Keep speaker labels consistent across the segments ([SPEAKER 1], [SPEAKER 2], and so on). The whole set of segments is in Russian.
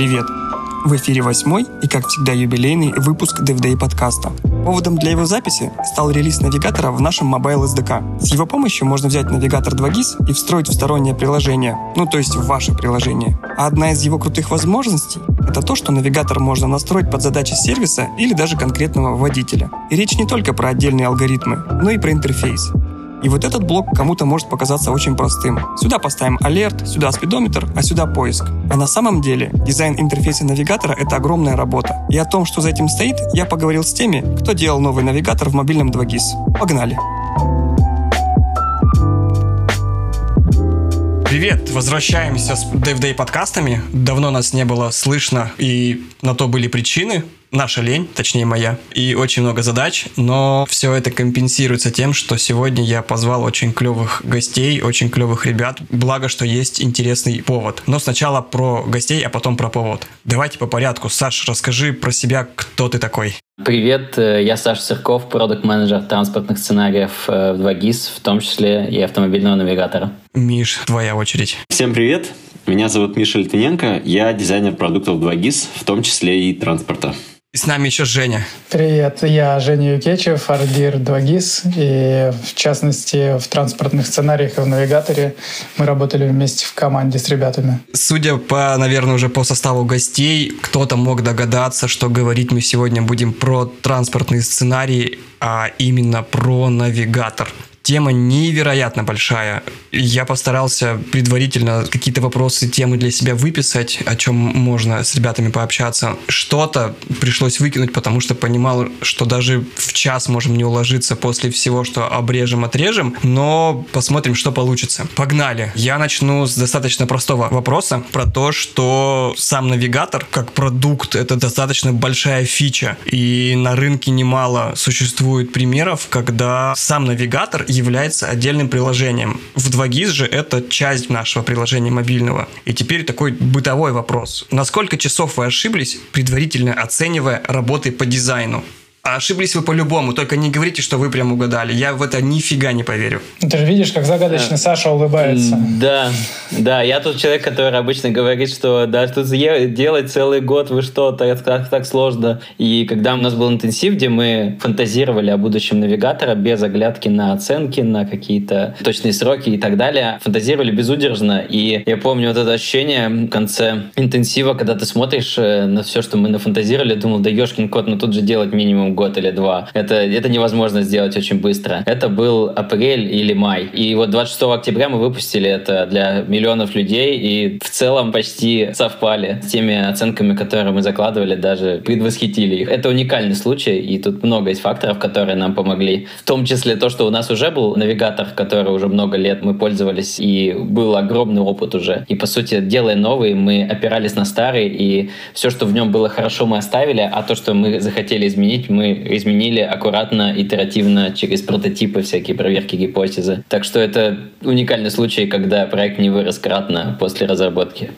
[SPEAKER 1] Привет! В эфире восьмой и, как всегда, юбилейный выпуск DevDay подкаста. Поводом для его записи стал релиз навигатора в нашем Mobile SDK. С его помощью можно взять навигатор 2GIS и встроить в стороннее приложение, ну то есть в ваше приложение. А одна из его крутых возможностей — это то, что навигатор можно настроить под задачи сервиса или даже конкретного водителя. И речь не только про отдельные алгоритмы, но и про интерфейс. И вот этот блок кому-то может показаться очень простым. Сюда поставим алерт, сюда спидометр, а сюда поиск. А на самом деле дизайн интерфейса навигатора — это огромная работа. И о том, что за этим стоит, я поговорил с теми, кто делал новый навигатор в мобильном 2GIS. Погнали! Привет! Возвращаемся с DevDay подкастами. Давно нас не было слышно, и на то были причины наша лень, точнее моя, и очень много задач, но все это компенсируется тем, что сегодня я позвал очень клевых гостей, очень клевых ребят, благо, что есть интересный повод. Но сначала про гостей, а потом про повод. Давайте по порядку. Саш, расскажи про себя, кто ты такой.
[SPEAKER 2] Привет, э, я Саша Сырков, продукт-менеджер транспортных сценариев э, в 2GIS, в том числе и автомобильного навигатора.
[SPEAKER 1] Миш, твоя очередь.
[SPEAKER 3] Всем привет, меня зовут Миша Литвиненко, я дизайнер продуктов 2GIS, в том числе и транспорта.
[SPEAKER 1] И с нами еще Женя.
[SPEAKER 4] Привет, я Женя Юкечев, ардир 2GIS, и в частности в транспортных сценариях и в навигаторе мы работали вместе в команде с ребятами.
[SPEAKER 1] Судя по, наверное, уже по составу гостей, кто-то мог догадаться, что говорить мы сегодня будем про транспортные сценарии, а именно про навигатор тема невероятно большая. Я постарался предварительно какие-то вопросы, темы для себя выписать, о чем можно с ребятами пообщаться. Что-то пришлось выкинуть, потому что понимал, что даже в час можем не уложиться после всего, что обрежем, отрежем, но посмотрим, что получится. Погнали! Я начну с достаточно простого вопроса про то, что сам навигатор как продукт это достаточно большая фича, и на рынке немало существует примеров, когда сам навигатор является отдельным приложением. В 2GIS же это часть нашего приложения мобильного. И теперь такой бытовой вопрос. На сколько часов вы ошиблись, предварительно оценивая работы по дизайну? А ошиблись вы по-любому, только не говорите, что вы прям угадали. Я в это нифига не поверю.
[SPEAKER 4] Ты же видишь, как загадочно Саша улыбается.
[SPEAKER 2] Да, да, я тот человек, который обычно говорит, что да, тут делать целый год вы что, так, так, так сложно. И когда у нас был интенсив, где мы фантазировали о будущем навигатора без оглядки на оценки, на какие-то точные сроки и так далее, фантазировали безудержно. И я помню вот это ощущение в конце интенсива, когда ты смотришь э, на все, что мы нафантазировали, думал, да ешкин кот, ну тут же делать минимум год или два. Это, это невозможно сделать очень быстро. Это был апрель или май. И вот 26 октября мы выпустили это для миллионов людей, и в целом почти совпали с теми оценками, которые мы закладывали, даже предвосхитили их. Это уникальный случай, и тут много есть факторов, которые нам помогли. В том числе то, что у нас уже был навигатор, который уже много лет мы пользовались, и был огромный опыт уже. И, по сути, делая новый, мы опирались на старый, и все, что в нем было хорошо, мы оставили, а то, что мы захотели изменить, мы мы изменили аккуратно, итеративно, через прототипы, всякие проверки гипотезы. Так что это уникальный случай, когда проект не вырос кратно после разработки.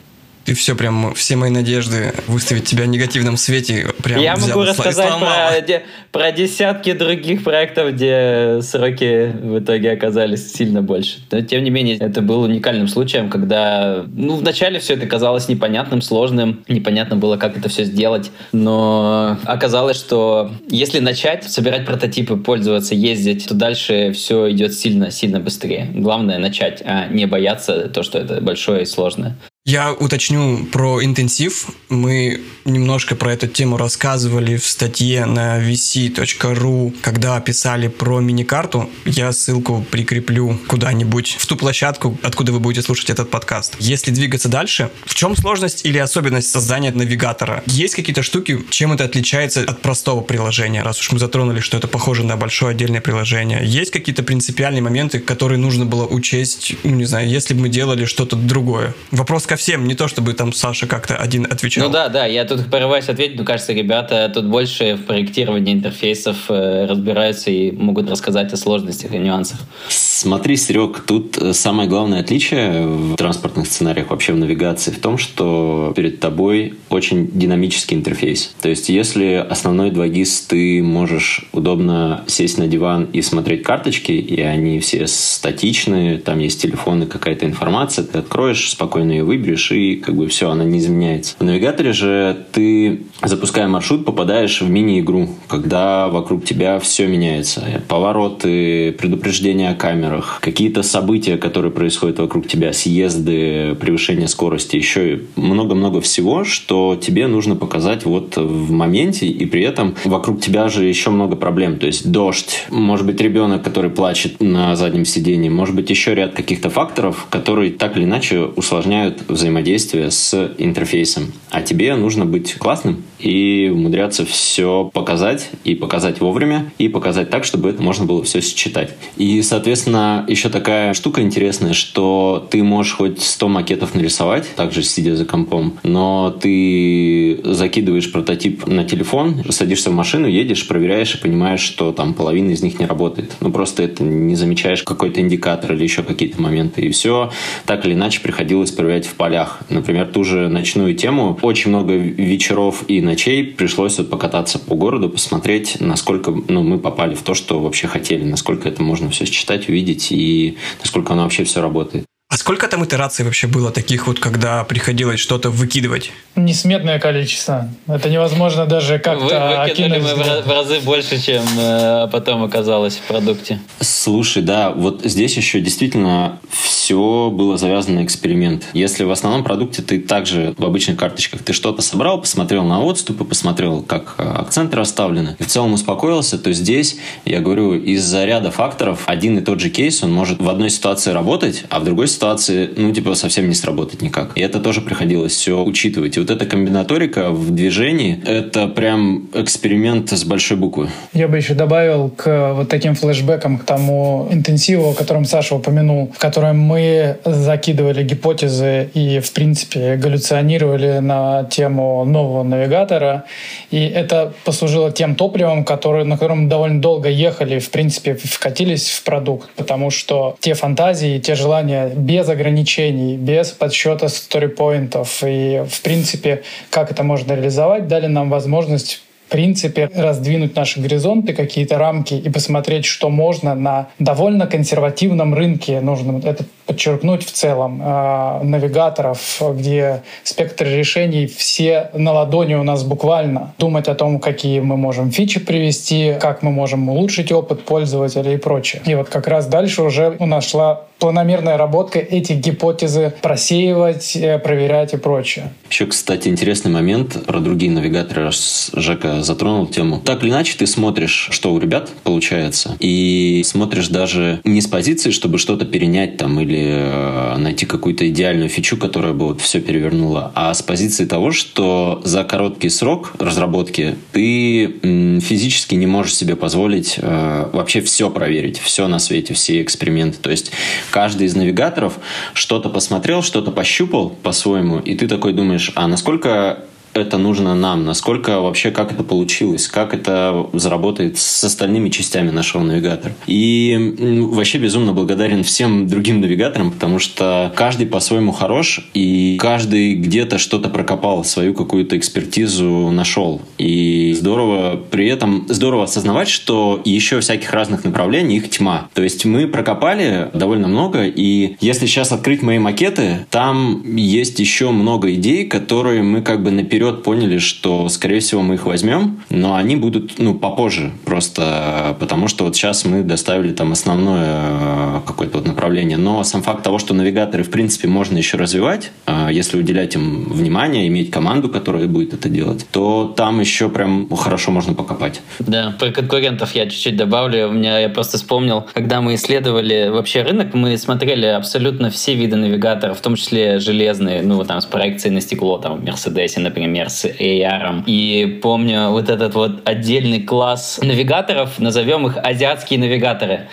[SPEAKER 1] Ты все прям, все мои надежды выставить тебя в негативном свете прям
[SPEAKER 2] Я взял, могу рассказать про, де, про десятки других проектов, где сроки в итоге оказались сильно больше. Но, тем не менее, это был уникальным случаем, когда, ну, вначале все это казалось непонятным, сложным, непонятно было, как это все сделать, но оказалось, что если начать собирать прототипы, пользоваться, ездить, то дальше все идет сильно-сильно быстрее. Главное начать, а не бояться то, что это большое и сложное.
[SPEAKER 1] Я уточню про интенсив. Мы немножко про эту тему рассказывали в статье на vc.ru, когда писали про мини-карту. Я ссылку прикреплю куда-нибудь в ту площадку, откуда вы будете слушать этот подкаст. Если двигаться дальше, в чем сложность или особенность создания навигатора? Есть какие-то штуки, чем это отличается от простого приложения, раз уж мы затронули, что это похоже на большое отдельное приложение? Есть какие-то принципиальные моменты, которые нужно было учесть, ну, не знаю, если бы мы делали что-то другое? Вопрос ко всем, не то чтобы там Саша как-то один отвечал.
[SPEAKER 2] Ну да, да, я тут порываюсь ответить, но кажется, ребята тут больше в проектировании интерфейсов э, разбираются и могут рассказать о сложностях и нюансах.
[SPEAKER 3] Смотри, Серег, тут э, самое главное отличие в транспортных сценариях, вообще в навигации, в том, что перед тобой очень динамический интерфейс. То есть, если основной 2GIS ты можешь удобно сесть на диван и смотреть карточки, и они все статичные, там есть телефон и какая-то информация, ты откроешь спокойно ее выберешь, выберешь, и как бы все, она не изменяется. В навигаторе же ты, запуская маршрут, попадаешь в мини-игру, когда вокруг тебя все меняется. Повороты, предупреждения о камерах, какие-то события, которые происходят вокруг тебя, съезды, превышение скорости, еще много-много всего, что тебе нужно показать вот в моменте, и при этом вокруг тебя же еще много проблем. То есть дождь, может быть ребенок, который плачет на заднем сидении, может быть еще ряд каких-то факторов, которые так или иначе усложняют взаимодействие с интерфейсом. А тебе нужно быть классным и умудряться все показать, и показать вовремя, и показать так, чтобы это можно было все считать. И, соответственно, еще такая штука интересная, что ты можешь хоть 100 макетов нарисовать, также сидя за компом, но ты закидываешь прототип на телефон, садишься в машину, едешь, проверяешь и понимаешь, что там половина из них не работает. Ну, просто это не замечаешь какой-то индикатор или еще какие-то моменты. И все так или иначе приходилось проверять в полях. Например, ту же ночную тему. Очень много вечеров и ночей пришлось вот покататься по городу, посмотреть, насколько ну, мы попали в то, что вообще хотели, насколько это можно все считать, увидеть и насколько оно вообще все работает.
[SPEAKER 1] А сколько там итераций вообще было таких вот, когда приходилось что-то выкидывать?
[SPEAKER 4] Несметное количество. Это невозможно даже как-то
[SPEAKER 2] Вы, выкинули мы в разы больше, чем э, потом оказалось в продукте.
[SPEAKER 3] Слушай, да, вот здесь еще действительно все было завязано на эксперимент. Если в основном продукте ты также в обычных карточках ты что-то собрал, посмотрел на отступы, посмотрел, как э, акценты расставлены, и в целом успокоился, то здесь, я говорю, из-за ряда факторов один и тот же кейс, он может в одной ситуации работать, а в другой ситуации ситуации, ну, типа, совсем не сработать никак. И это тоже приходилось все учитывать. И вот эта комбинаторика в движении, это прям эксперимент с большой буквы.
[SPEAKER 4] Я бы еще добавил к вот таким флешбекам, к тому интенсиву, о котором Саша упомянул, в котором мы закидывали гипотезы и, в принципе, галлюционировали на тему нового навигатора. И это послужило тем топливом, который, на котором довольно долго ехали, в принципе, вкатились в продукт, потому что те фантазии, те желания без ограничений, без подсчета сторипоинтов и, в принципе, как это можно реализовать, дали нам возможность в принципе, раздвинуть наши горизонты, какие-то рамки и посмотреть, что можно на довольно консервативном рынке. Нужно это подчеркнуть в целом. Э, навигаторов, где спектр решений все на ладони у нас буквально. Думать о том, какие мы можем фичи привести, как мы можем улучшить опыт пользователя и прочее. И вот как раз дальше уже у нас шла планомерная работа эти гипотезы просеивать, э, проверять и прочее.
[SPEAKER 3] Еще, кстати, интересный момент про другие навигаторы, Жека затронул тему. Так или иначе, ты смотришь, что у ребят получается, и смотришь даже не с позиции, чтобы что-то перенять там или э, найти какую-то идеальную фичу, которая бы вот все перевернула, а с позиции того, что за короткий срок разработки ты физически не можешь себе позволить э, вообще все проверить, все на свете, все эксперименты. То есть каждый из навигаторов что-то посмотрел, что-то пощупал по-своему, и ты такой думаешь, а насколько это нужно нам, насколько вообще, как это получилось, как это заработает с остальными частями нашего навигатора. И вообще безумно благодарен всем другим навигаторам, потому что каждый по-своему хорош, и каждый где-то что-то прокопал, свою какую-то экспертизу нашел. И здорово, при этом здорово осознавать, что еще всяких разных направлений, их тьма. То есть мы прокопали довольно много, и если сейчас открыть мои макеты, там есть еще много идей, которые мы как бы наперед вперед поняли, что, скорее всего, мы их возьмем, но они будут, ну, попозже, просто потому что вот сейчас мы доставили там основное э, какое-то вот направление. Но сам факт того, что навигаторы, в принципе, можно еще развивать, э, если уделять им внимание, иметь команду, которая будет это делать, то там еще прям хорошо можно покопать.
[SPEAKER 2] Да, про конкурентов я чуть-чуть добавлю. У меня я просто вспомнил, когда мы исследовали вообще рынок, мы смотрели абсолютно все виды навигаторов, в том числе железные, ну, там с проекцией на стекло, там в Мерседесе, например, например, с AR. И помню вот этот вот отдельный класс навигаторов, назовем их азиатские навигаторы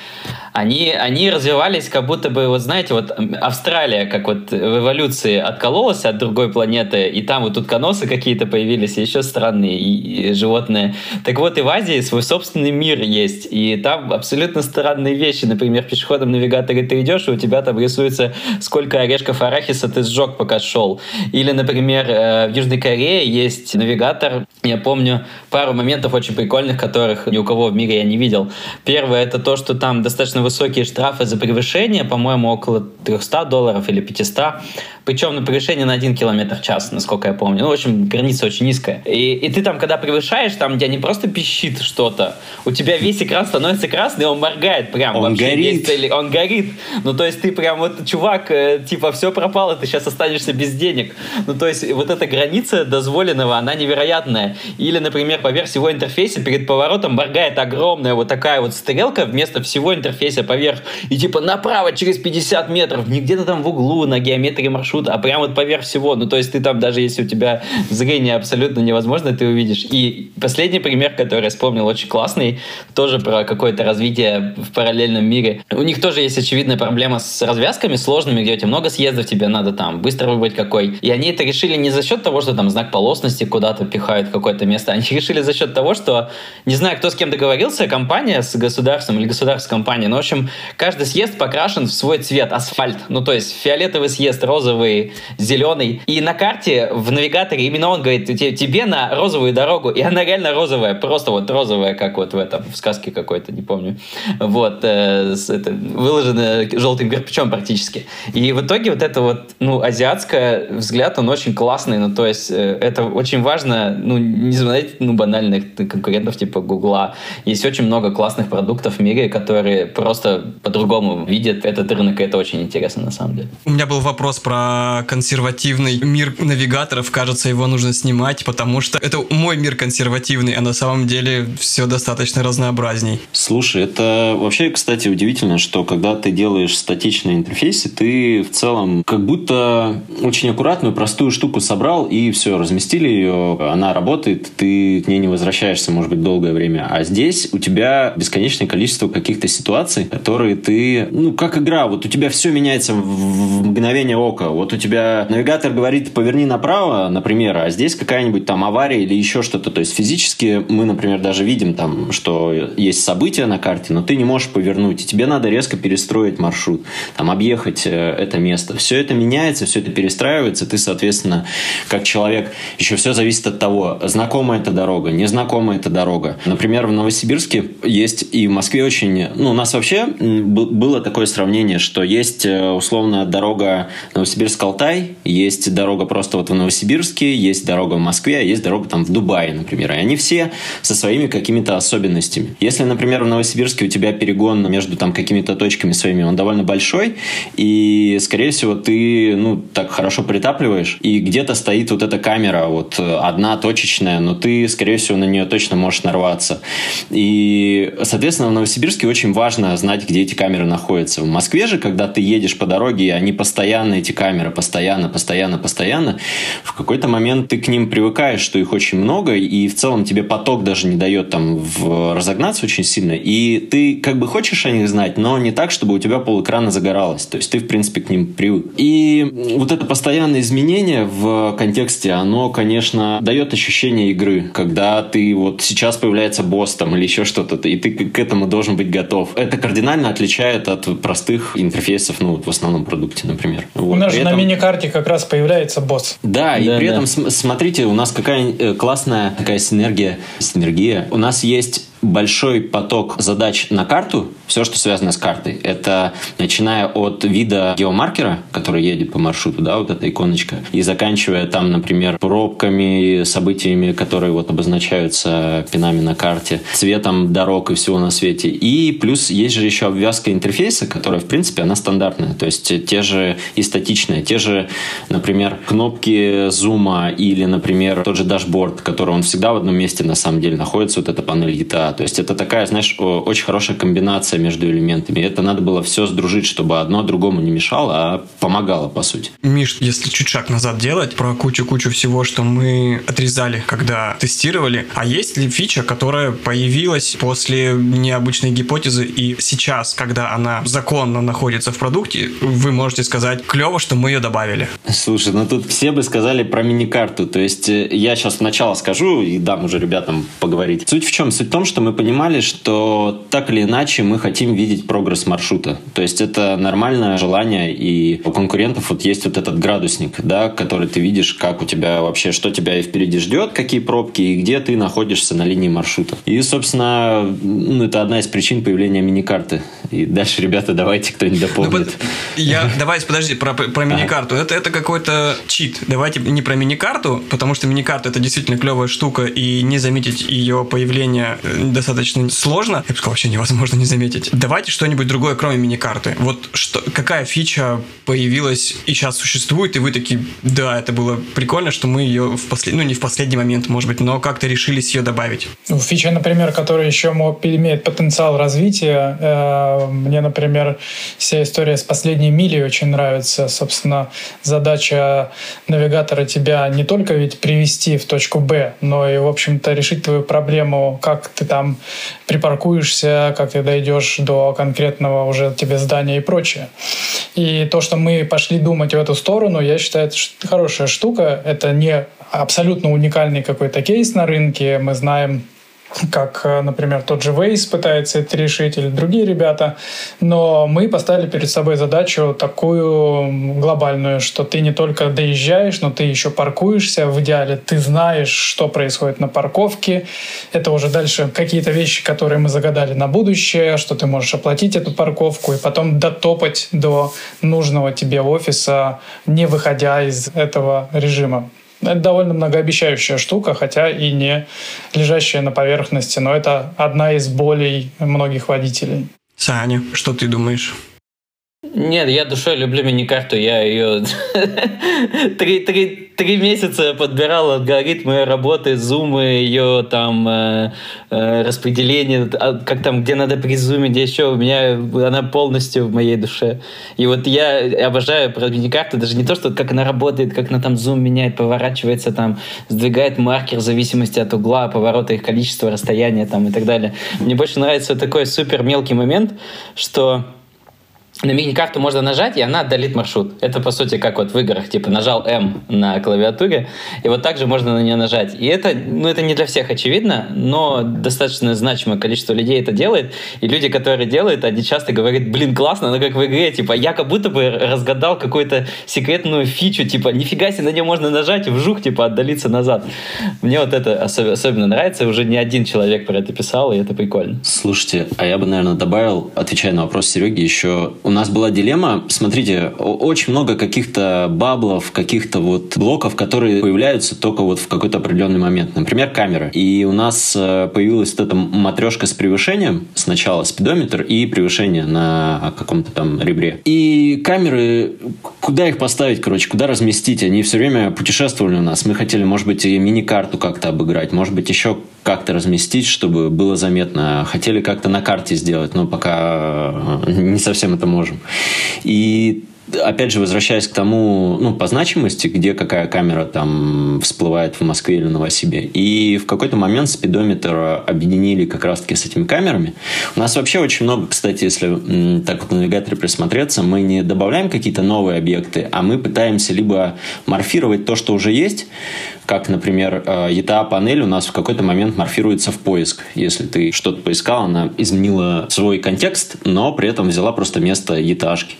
[SPEAKER 2] они, они развивались как будто бы, вот знаете, вот Австралия, как вот в эволюции откололась от другой планеты, и там вот утконосы какие-то появились, еще странные и, и животные. Так вот и в Азии свой собственный мир есть, и там абсолютно странные вещи. Например, в пешеходном навигаторе ты идешь, и у тебя там рисуется, сколько орешков арахиса ты сжег, пока шел. Или, например, э, в Южной Корее есть навигатор, я помню пару моментов очень прикольных, которых ни у кого в мире я не видел. Первое — это то, что там достаточно достаточно высокие штрафы за превышение, по-моему, около 300 долларов или 500 причем на превышение на 1 километр в час, насколько я помню. Ну, в общем, граница очень низкая. И, и ты там, когда превышаешь, там тебя не просто пищит что-то, у тебя весь экран становится красный, он моргает прям.
[SPEAKER 3] Он
[SPEAKER 2] вообще
[SPEAKER 3] горит.
[SPEAKER 2] Весь, он горит. Ну, то есть ты прям вот, чувак, э, типа, все пропало, ты сейчас останешься без денег. Ну, то есть вот эта граница дозволенного, она невероятная. Или, например, поверх всего интерфейса перед поворотом моргает огромная вот такая вот стрелка вместо всего интерфейса поверх. И типа направо через 50 метров, не где-то там в углу на геометрии маршрута, маршрут, а прямо вот поверх всего. Ну, то есть ты там, даже если у тебя зрение абсолютно невозможно, ты увидишь. И последний пример, который я вспомнил, очень классный, тоже про какое-то развитие в параллельном мире. У них тоже есть очевидная проблема с развязками сложными, где у тебя много съездов, тебе надо там быстро выбрать какой. И они это решили не за счет того, что там знак полосности куда-то пихают в какое-то место, они решили за счет того, что, не знаю, кто с кем договорился, компания с государством или государство с компанией, но, общем, каждый съезд покрашен в свой цвет, асфальт. Ну, то есть фиолетовый съезд, розовый, зеленый. И на карте, в навигаторе именно он говорит, тебе на розовую дорогу. И она реально розовая, просто вот розовая, как вот в этом, в сказке какой-то, не помню. Вот, э, с, это, выложена желтым кирпичом практически. И в итоге вот это вот, ну, азиатское взгляд, он очень классный. Ну, то есть э, это очень важно, ну, не знаете, ну, банальных конкурентов типа Гугла. Есть очень много классных продуктов в мире, которые просто по-другому видят этот рынок, и это очень интересно на самом деле.
[SPEAKER 1] У меня был вопрос про консервативный мир навигаторов. Кажется, его нужно снимать, потому что это мой мир консервативный, а на самом деле все достаточно разнообразней.
[SPEAKER 3] Слушай, это вообще, кстати, удивительно, что когда ты делаешь статичные интерфейсы, ты в целом как будто очень аккуратную, простую штуку собрал и все, разместили ее, она работает, ты к ней не возвращаешься, может быть, долгое время. А здесь у тебя бесконечное количество каких-то ситуаций, которые ты, ну, как игра, вот у тебя все меняется в мгновение ока. Вот у тебя навигатор говорит, поверни направо, например, а здесь какая-нибудь там авария или еще что-то. То есть физически мы, например, даже видим там, что есть события на карте, но ты не можешь повернуть, и тебе надо резко перестроить маршрут, там, объехать э, это место. Все это меняется, все это перестраивается, ты, соответственно, как человек, еще все зависит от того, знакомая эта дорога, незнакомая эта дорога. Например, в Новосибирске есть и в Москве очень... Ну, у нас вообще было такое сравнение, что есть э, условно дорога Новосибирск Новосибирск-Алтай, есть дорога просто вот в Новосибирске, есть дорога в Москве, а есть дорога там в Дубае, например. И они все со своими какими-то особенностями. Если, например, в Новосибирске у тебя перегон между там какими-то точками своими, он довольно большой, и, скорее всего, ты, ну, так хорошо притапливаешь, и где-то стоит вот эта камера, вот одна точечная, но ты, скорее всего, на нее точно можешь нарваться. И, соответственно, в Новосибирске очень важно знать, где эти камеры находятся. В Москве же, когда ты едешь по дороге, они постоянно, эти камеры постоянно, постоянно, постоянно, в какой-то момент ты к ним привыкаешь, что их очень много, и в целом тебе поток даже не дает там в... разогнаться очень сильно, и ты как бы хочешь о них знать, но не так, чтобы у тебя пол экрана загоралось, то есть ты, в принципе, к ним привык. И вот это постоянное изменение в контексте, оно, конечно, дает ощущение игры, когда ты вот сейчас появляется босс там или еще что-то, и ты к этому должен быть готов. Это кардинально отличает от простых интерфейсов, ну, вот в основном продукте, например. Вот.
[SPEAKER 4] У нас же этом... на миникарте как раз появляется босс.
[SPEAKER 3] Да, и при да. этом, смотрите, у нас какая э, классная такая синергия. Синергия. У нас есть большой поток задач на карту, все, что связано с картой. Это начиная от вида геомаркера, который едет по маршруту, да, вот эта иконочка, и заканчивая там, например, пробками, событиями, которые вот обозначаются пинами на карте, цветом дорог и всего на свете. И плюс есть же еще обвязка интерфейса, которая, в принципе, она стандартная. То есть те же и статичные, те же, например, кнопки зума или, например, тот же дашборд, который он всегда в одном месте на самом деле находится, вот эта панель то есть это такая, знаешь, очень хорошая комбинация между элементами. Это надо было все сдружить, чтобы одно другому не мешало, а помогало, по сути.
[SPEAKER 1] Миш, если чуть шаг назад делать, про кучу-кучу всего, что мы отрезали, когда тестировали, а есть ли фича, которая появилась после необычной гипотезы и сейчас, когда она законно находится в продукте, вы можете сказать, клево, что мы ее добавили?
[SPEAKER 3] Слушай, ну тут все бы сказали про мини-карту. То есть э, я сейчас сначала скажу и дам уже ребятам поговорить. Суть в чем? Суть в том, что что мы понимали, что так или иначе мы хотим видеть прогресс маршрута. То есть это нормальное желание, и у конкурентов вот есть вот этот градусник, да, который ты видишь, как у тебя вообще, что тебя и впереди ждет, какие пробки, и где ты находишься на линии маршрута. И, собственно, ну, это одна из причин появления миникарты. И дальше, ребята, давайте кто не дополнит.
[SPEAKER 1] Я, давайте, подожди, про, про миникарту. Это, это какой-то чит. Давайте не про миникарту, потому что миникарта это действительно клевая штука, и не заметить ее появление достаточно сложно. Я бы сказал, вообще невозможно не заметить. Давайте что-нибудь другое, кроме миникарты. Вот что, какая фича появилась и сейчас существует, и вы такие, да, это было прикольно, что мы ее в послед... ну не в последний момент, может быть, но как-то решились ее добавить.
[SPEAKER 4] Ну, фича, например, которая еще имеет потенциал развития. Э, мне, например, вся история с последней милей очень нравится. Собственно, задача навигатора тебя не только ведь привести в точку Б, но и, в общем-то, решить твою проблему, как ты там припаркуешься, как ты дойдешь до конкретного уже тебе здания и прочее. И то, что мы пошли думать в эту сторону, я считаю, это хорошая штука. Это не абсолютно уникальный какой-то кейс на рынке. Мы знаем как, э, например, тот же Waze пытается это решить или другие ребята. Но мы поставили перед собой задачу такую глобальную, что ты не только доезжаешь, но ты еще паркуешься. В идеале ты знаешь, что происходит на парковке. Это уже дальше какие-то вещи, которые мы загадали на будущее, что ты можешь оплатить эту парковку и потом дотопать до нужного тебе офиса, не выходя из этого режима. Это довольно многообещающая штука, хотя и не лежащая на поверхности, но это одна из болей многих водителей.
[SPEAKER 1] Саня, что ты думаешь?
[SPEAKER 2] Нет, я душой люблю мини-карту, я ее три, три, три месяца подбирал алгоритмы работы, зумы, ее там э, э, распределение, а, как там, где надо призумить, где еще, у меня она полностью в моей душе. И вот я обожаю про мини-карту, даже не то, что как она работает, как она там зум меняет, поворачивается там, сдвигает маркер в зависимости от угла, поворота, их количества, расстояния там и так далее. Мне больше нравится такой супер мелкий момент, что на мини-карту можно нажать, и она отдалит маршрут. Это, по сути, как вот в играх, типа, нажал M на клавиатуре, и вот так же можно на нее нажать. И это, ну, это не для всех очевидно, но достаточно значимое количество людей это делает, и люди, которые делают, они часто говорят, блин, классно, но как в игре, типа, я как будто бы разгадал какую-то секретную фичу, типа, нифига себе, на нее можно нажать и вжух, типа, отдалиться назад. Мне вот это особенно, особенно нравится, уже не один человек про это писал, и это прикольно.
[SPEAKER 3] Слушайте, а я бы, наверное, добавил, отвечая на вопрос Сереги, еще у нас была дилемма. Смотрите, очень много каких-то баблов, каких-то вот блоков, которые появляются только вот в какой-то определенный момент. Например, камера. И у нас э, появилась вот эта матрешка с превышением. Сначала спидометр и превышение на каком-то там ребре. И камеры, куда их поставить, короче, куда разместить? Они все время путешествовали у нас. Мы хотели, может быть, и мини-карту как-то обыграть, может быть, еще как-то разместить, чтобы было заметно. Хотели как-то на карте сделать, но пока э, не совсем это можем. И опять же, возвращаясь к тому, ну, по значимости, где какая камера там всплывает в Москве или Новосибе. И в какой-то момент спидометр объединили как раз-таки с этими камерами. У нас вообще очень много, кстати, если так вот в навигаторе присмотреться, мы не добавляем какие-то новые объекты, а мы пытаемся либо морфировать то, что уже есть, как, например, ETA-панель э, у нас в какой-то момент морфируется в поиск. Если ты что-то поискал, она изменила свой контекст, но при этом взяла просто место ETA. -шки.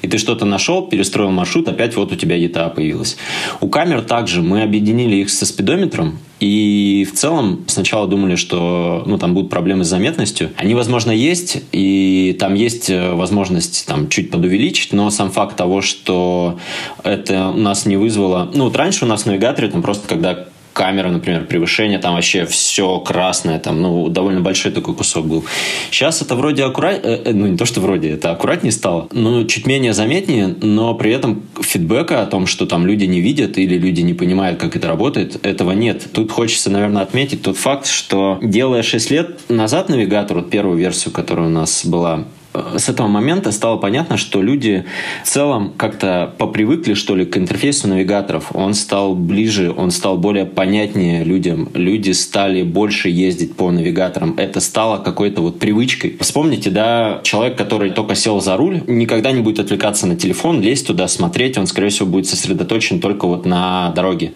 [SPEAKER 3] И ты что-то нашел, перестроил маршрут, опять вот у тебя ETA появилась. У камер также мы объединили их со спидометром, и в целом сначала думали, что ну, там будут проблемы с заметностью. Они, возможно, есть, и там есть э, возможность там, чуть подувеличить, но сам факт того, что это у нас не вызвало... Ну, вот раньше у нас в навигаторе там просто когда камера, например, превышение, там вообще все красное, там, ну, довольно большой такой кусок был. Сейчас это вроде аккуратнее, э, ну, не то, что вроде, это аккуратнее стало, но чуть менее заметнее, но при этом фидбэка о том, что там люди не видят или люди не понимают, как это работает, этого нет. Тут хочется, наверное, отметить тот факт, что делая 6 лет назад навигатор, вот первую версию, которая у нас была, э, с этого момента стало понятно, что люди в целом как-то попривыкли, что ли, к интерфейсу навигаторов. Он стал ближе, он стал более понятнее людям. Люди стали больше ездить по навигаторам. Это стало какой-то вот привычкой. Вспомните, да, человек, который только сел за руль, никогда не будет отвлекаться на телефон, лезть туда, смотреть, он, скорее всего, будет сосредоточен только вот на дороге.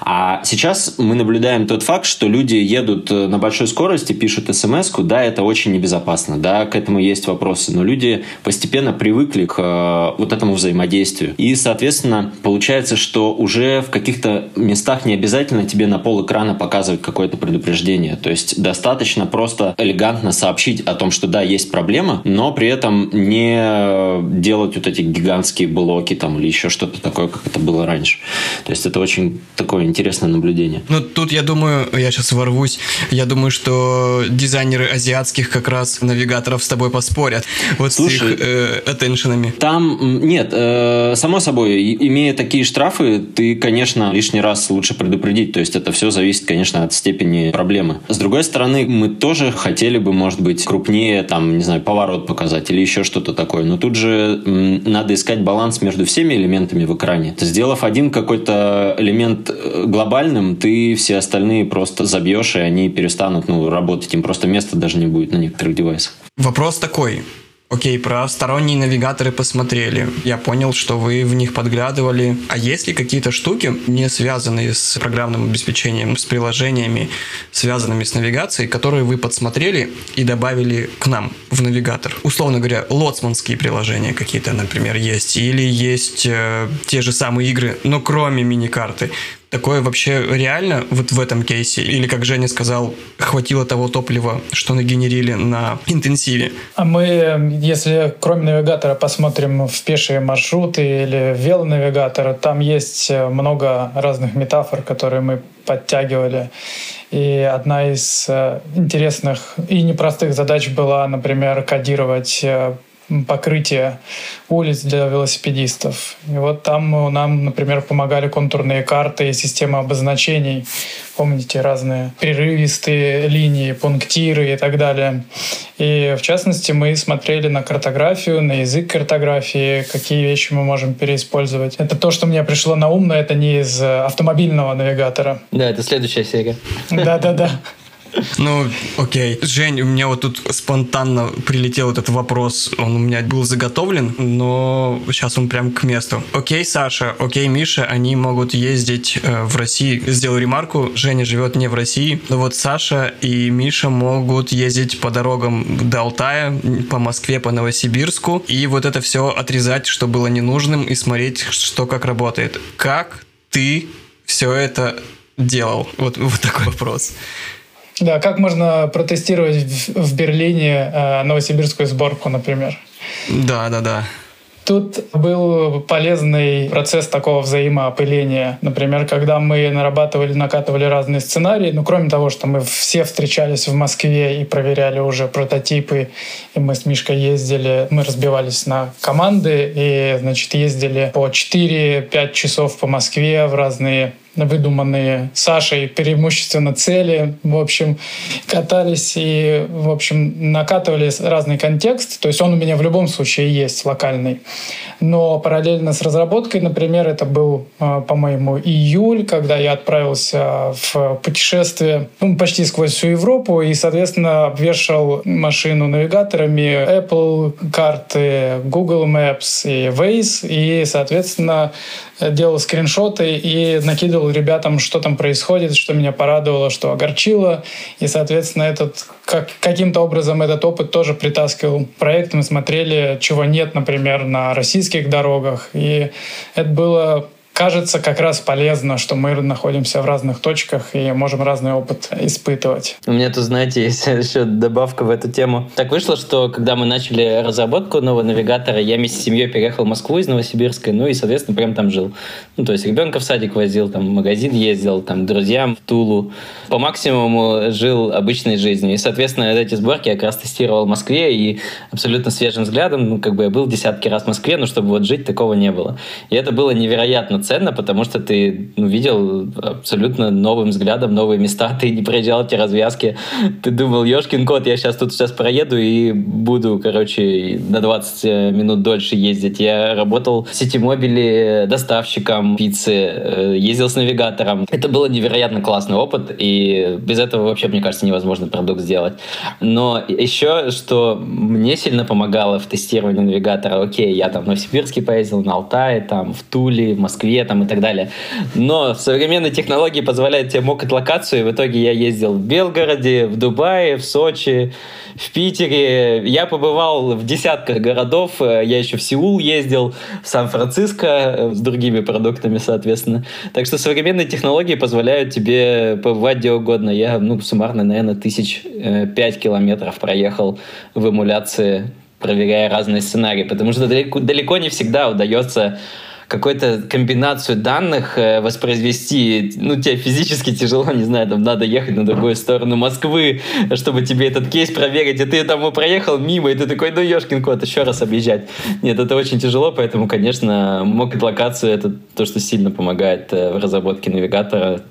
[SPEAKER 3] А сейчас мы наблюдаем тот факт, что люди едут э, на большой скорости, пишут смс да, это очень небезопасно, да, к этому есть вопросы, но люди постепенно привыкли к э, вот этому взаимодействию. И, соответственно, получается, что уже в каких-то местах не обязательно тебе на пол экрана показывать какое-то предупреждение. То есть достаточно просто элегантно сообщить о том, что да, есть проблема, но при этом не делать вот эти гигантские блоки там или еще что-то такое, как это было раньше. То есть это очень такое интересное наблюдение.
[SPEAKER 1] Ну, тут я думаю, я сейчас ворвусь, я думаю, что дизайнеры азиатских как раз навигаторов с тобой поспорят. Вот Слушай, с их э, attention'ами.
[SPEAKER 3] Там, нет, э, само собой, имея такие штрафы, ты, конечно, лишний раз лучше предупредить. То есть это все зависит, конечно, от степени проблемы. С другой стороны, мы тоже хотели бы, может быть, крупнее, там, не знаю, поворот показать или еще что-то такое. Но тут же надо искать баланс между всеми элементами в экране. Сделав один какой-то элемент э, глобальным, ты все остальные просто забьешь, и они перестанут ну, работать. Им просто места даже не будет на некоторых девайсах.
[SPEAKER 1] Вопрос такой. Окей, про сторонние навигаторы посмотрели. Я понял, что вы в них подглядывали. А есть ли какие-то штуки, не связанные с программным обеспечением, с приложениями, связанными с навигацией, которые вы подсмотрели и добавили к нам в навигатор? Условно говоря, лоцманские приложения какие-то, например, есть. Или есть э, те же самые игры, но кроме мини-карты. Такое вообще реально вот в этом кейсе? Или, как Женя сказал, хватило того топлива, что нагенерили на интенсиве?
[SPEAKER 4] А мы, если кроме навигатора посмотрим в пешие маршруты или в велонавигатор, там есть много разных метафор, которые мы подтягивали. И одна из э, интересных и непростых задач была, например, кодировать э, покрытие улиц для велосипедистов. И вот там нам, например, помогали контурные карты и система обозначений. Помните, разные прерывистые линии, пунктиры и так далее. И в частности мы смотрели на картографию, на язык картографии, какие вещи мы можем переиспользовать. Это то, что мне пришло на ум, но это не из автомобильного навигатора.
[SPEAKER 2] Да, это следующая серия.
[SPEAKER 4] Да-да-да.
[SPEAKER 1] Ну, окей. Жень, у меня вот тут спонтанно прилетел этот вопрос. Он у меня был заготовлен, но сейчас он прям к месту. Окей, Саша, окей, Миша, они могут ездить э, в России. Сделаю ремарку, Женя живет не в России, но вот Саша и Миша могут ездить по дорогам до Алтая, по Москве, по Новосибирску, и вот это все отрезать, что было ненужным, и смотреть, что как работает. Как ты все это делал? Вот, вот такой вопрос.
[SPEAKER 4] Да, как можно протестировать в, в Берлине э, новосибирскую сборку, например?
[SPEAKER 1] Да, да, да.
[SPEAKER 4] Тут был полезный процесс такого взаимоопыления. Например, когда мы нарабатывали, накатывали разные сценарии, ну, кроме того, что мы все встречались в Москве и проверяли уже прототипы, и мы с Мишкой ездили, мы разбивались на команды и, значит, ездили по 4-5 часов по Москве в разные выдуманные Сашей преимущественно цели, в общем, катались и, в общем, накатывали разный контекст. То есть он у меня в любом случае есть локальный. Но параллельно с разработкой, например, это был, а, по-моему, июль, когда я отправился в путешествие ну, почти сквозь всю Европу и, соответственно, обвешал машину навигаторами Apple карты, Google Maps и Waze. И, соответственно, делал скриншоты и накидывал ребятам, что там происходит, что меня порадовало, что огорчило. И, соответственно, этот, как, каким-то образом этот опыт тоже притаскивал проект. Мы смотрели, чего нет, например, на российских дорогах. И это было кажется как раз полезно, что мы находимся в разных точках и можем разный опыт испытывать.
[SPEAKER 2] У меня тут, знаете, есть еще добавка в эту тему. Так вышло, что когда мы начали разработку нового навигатора, я вместе с семьей переехал в Москву из Новосибирска, ну и, соответственно, прям там жил. Ну, то есть ребенка в садик возил, там, в магазин ездил, там, друзьям в Тулу. По максимуму жил обычной жизнью. И, соответственно, эти сборки я как раз тестировал в Москве и абсолютно свежим взглядом, ну, как бы я был десятки раз в Москве, но чтобы вот жить, такого не было. И это было невероятно ценно, потому что ты ну, видел абсолютно новым взглядом новые места, ты не проезжал эти развязки, ты думал, ешкин кот, я сейчас тут сейчас проеду и буду, короче, на 20 э, минут дольше ездить. Я работал в сети мобили доставщиком пиццы, э, ездил с навигатором. Это было невероятно классный опыт, и без этого вообще, мне кажется, невозможно продукт сделать. Но еще, что мне сильно помогало в тестировании навигатора, окей, я там в Новосибирске поездил, на Алтае, там, в Туле, в Москве там, и так далее. Но современные технологии позволяют тебе мокать локацию, и в итоге я ездил в Белгороде, в Дубае, в Сочи, в Питере. Я побывал в десятках городов. Я еще в Сеул ездил, в Сан-Франциско э, с другими продуктами, соответственно. Так что современные технологии позволяют тебе побывать где угодно. Я, ну, суммарно, наверное, тысяч э, пять километров проехал в эмуляции, проверяя разные сценарии, потому что далеко, далеко не всегда удается какую-то комбинацию данных э, воспроизвести, ну, тебе физически тяжело, не знаю, там надо ехать на другую сторону Москвы, чтобы тебе этот кейс проверить, и ты там проехал мимо, и ты такой, ну, ешкин кот, еще раз объезжать. Нет, это очень тяжело, поэтому, конечно, мокет локацию — это то, что сильно помогает э, в разработке навигатора,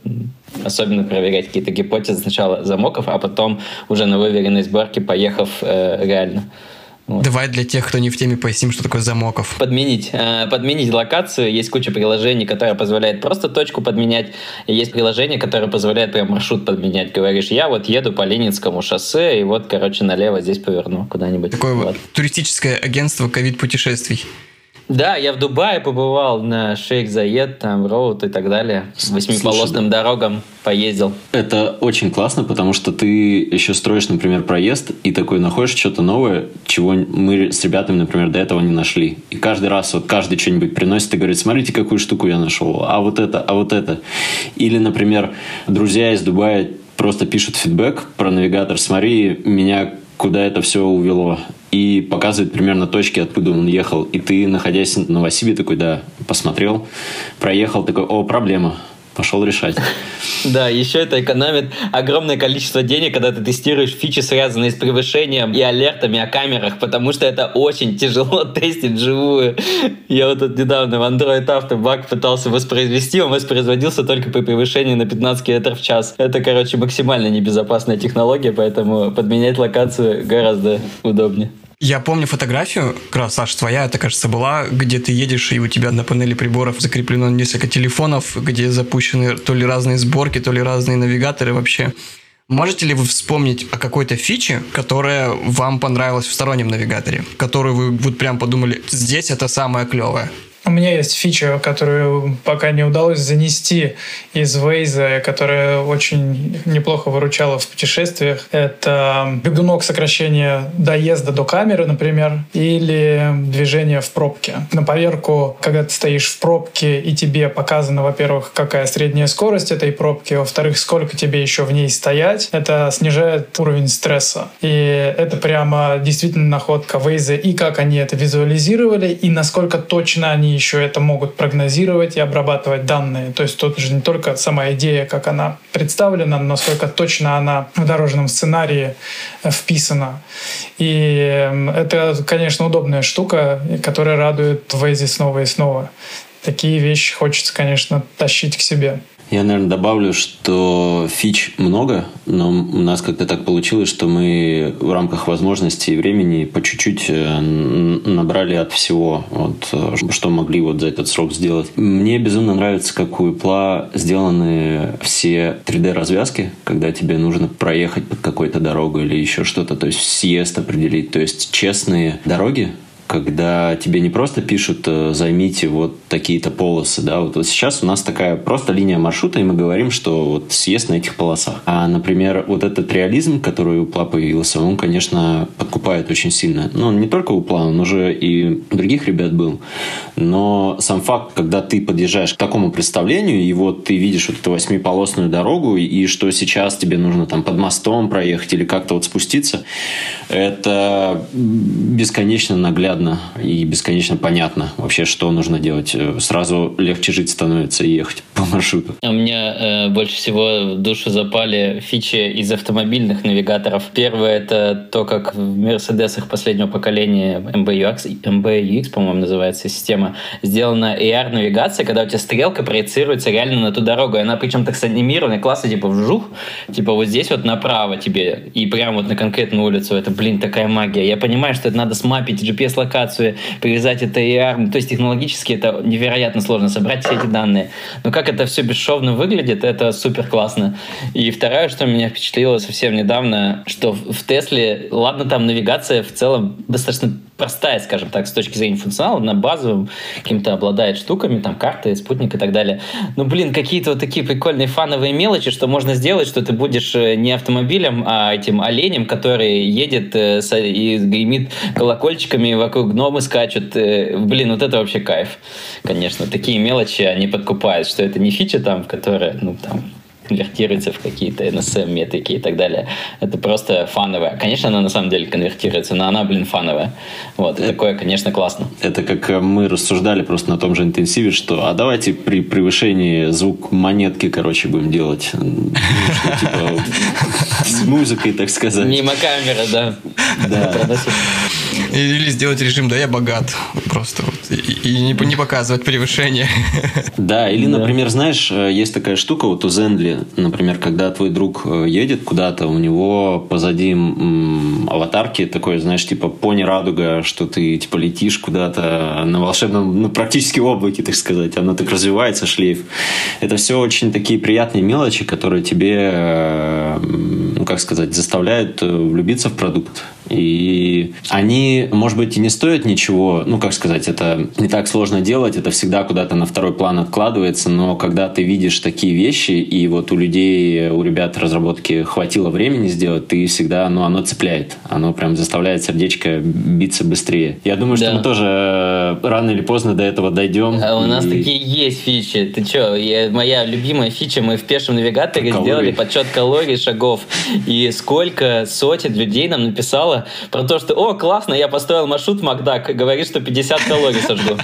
[SPEAKER 2] особенно проверять какие-то гипотезы сначала замоков, а потом уже на выверенной сборке, поехав э, реально.
[SPEAKER 1] Вот. Давай для тех, кто не в теме, поясним, что такое замоков.
[SPEAKER 2] Подменить. Э, подменить локацию. Есть куча приложений, которые позволяют просто точку подменять. И есть приложения, которые позволяют прям маршрут подменять. Говоришь, я вот еду по Ленинскому шоссе, и вот, короче, налево здесь поверну куда-нибудь.
[SPEAKER 1] Такое вот. туристическое агентство ковид-путешествий.
[SPEAKER 2] Да, я в Дубае побывал на Шейх Заед, там, Роуд и так далее. С восьмиполосным Слушай, дорогам поездил.
[SPEAKER 3] Это очень классно, потому что ты еще строишь, например, проезд и такой находишь что-то новое, чего мы с ребятами, например, до этого не нашли. И каждый раз вот каждый что-нибудь приносит и говорит, смотрите, какую штуку я нашел, а вот это, а вот это. Или, например, друзья из Дубая просто пишут фидбэк про навигатор, смотри, меня куда это все увело. И показывает примерно точки, откуда он ехал. И ты, находясь в Новосибе, такой, да, посмотрел, проехал, такой, о, проблема пошел решать.
[SPEAKER 2] Да, еще это экономит огромное количество денег, когда ты тестируешь фичи, связанные с превышением и алертами о камерах, потому что это очень тяжело тестить вживую. Я вот тут недавно в Android Auto баг пытался воспроизвести, он воспроизводился только при превышении на 15 км в час. Это, короче, максимально небезопасная технология, поэтому подменять локацию гораздо удобнее.
[SPEAKER 1] Я помню фотографию, как раз, Саш, твоя, это, кажется, была, где ты едешь, и у тебя на панели приборов закреплено несколько телефонов, где запущены то ли разные сборки, то ли разные навигаторы вообще. Можете ли вы вспомнить о какой-то фиче, которая вам понравилась в стороннем навигаторе, которую вы вот прям подумали, здесь это самое клевое?
[SPEAKER 4] У меня есть фича, которую пока не удалось занести из Waze, которая очень неплохо выручала в путешествиях. Это бегунок сокращения доезда до камеры, например, или движение в пробке. На поверку, когда ты стоишь в пробке, и тебе показано, во-первых, какая средняя скорость этой пробки, во-вторых, сколько тебе еще в ней стоять, это снижает уровень стресса. И это прямо действительно находка Waze, и как они это визуализировали, и насколько точно они еще это могут прогнозировать и обрабатывать данные. То есть тут же не только сама идея, как она представлена, насколько точно она в дорожном сценарии э, вписана. И это, конечно, удобная штука, которая радует Waze снова и снова. Такие вещи хочется, конечно, тащить к себе.
[SPEAKER 3] Я, наверное, добавлю, что фич много, но у нас как-то так получилось, что мы в рамках возможностей и времени по чуть-чуть э, набрали от всего, вот, э, что могли вот за этот срок сделать. Мне безумно нравится, как у Apple сделаны все 3D-развязки, когда тебе нужно проехать под какой-то дорогой или еще что-то, то есть съезд определить. То есть честные дороги, когда тебе не просто пишут э, «займите вот такие-то полосы», да, вот, вот сейчас у нас такая просто линия маршрута, и мы говорим, что вот съезд на этих полосах. А, например, вот этот реализм, который у Пла появился, он, конечно, подкупает очень сильно. Ну, не только у Пла, он уже и других ребят был. Но сам факт, когда ты подъезжаешь к такому представлению, и вот ты видишь вот эту восьмиполосную дорогу, и что сейчас тебе нужно там под мостом проехать или как-то вот спуститься, это бесконечно наглядно наглядно и бесконечно понятно вообще, что нужно делать. Сразу легче жить становится и ехать по маршруту.
[SPEAKER 2] У меня э, больше всего в душу запали фичи из автомобильных навигаторов. Первое это то, как в Мерседесах последнего поколения MBUX, MBUX по-моему, называется система, сделана AR-навигация, когда у тебя стрелка проецируется реально на ту дорогу. И она причем так санимирована, классно, типа вжух, типа вот здесь вот направо тебе, и прям вот на конкретную улицу. Это, блин, такая магия. Я понимаю, что это надо смапить GPS-локацию, привязать это AR. То есть технологически это невероятно сложно собрать все эти данные. Но как это все бесшовно выглядит, это супер классно. И второе, что меня впечатлило совсем недавно, что в Тесле, ладно, там навигация в целом достаточно простая, скажем так, с точки зрения функционала, на базовом каким-то обладает штуками, там карты, спутник и так далее. Но, блин, какие-то вот такие прикольные фановые мелочи, что можно сделать, что ты будешь э, не автомобилем, а этим оленем, который едет э, и гремит колокольчиками, вокруг гномы скачут. Э, блин, вот это вообще кайф. Конечно, такие мелочи, они подкупают, что это не фича там, которая, ну, там, конвертируется в какие-то NSM метрики и так далее. Это просто фановая. Конечно, она на самом деле конвертируется, но она, блин, фановая. Вот, это, такое, конечно, классно.
[SPEAKER 3] Это как э, мы рассуждали просто на том же интенсиве, что а давайте при превышении звук монетки, короче, будем делать. Типа с музыкой, так сказать.
[SPEAKER 2] Мимо камеры, да.
[SPEAKER 3] Да.
[SPEAKER 1] Или сделать режим, да, я богат. Просто вот. И, и не, не показывать превышение.
[SPEAKER 3] Да, или, например, знаешь, э, есть такая штука вот у Зендли, например, когда твой друг э, едет куда-то, у него позади м, аватарки такой, знаешь, типа пони радуга, что ты типа летишь куда-то на волшебном, ну, практически облаке, так сказать, оно так развивается, шлейф. Это все очень такие приятные мелочи, которые тебе, ну, как сказать, заставляют влюбиться в продукт. И они, может быть, и не стоят ничего, ну, как сказать, это не так сложно делать, это всегда куда-то на второй план откладывается, но когда ты видишь такие вещи, и вот у людей, у ребят разработки хватило времени сделать, ты всегда, ну, оно цепляет, оно прям заставляет сердечко биться быстрее. Я думаю, да. что мы тоже э, рано или поздно до этого дойдем.
[SPEAKER 2] А у нас такие есть фичи. Ты что, моя любимая фича, мы в пешем навигаторе калорий. сделали подсчет калорий, шагов, и сколько сотен людей нам написало про то, что «О, классно, я построил маршрут Макдак», говорит, что 50 калорий сожгу.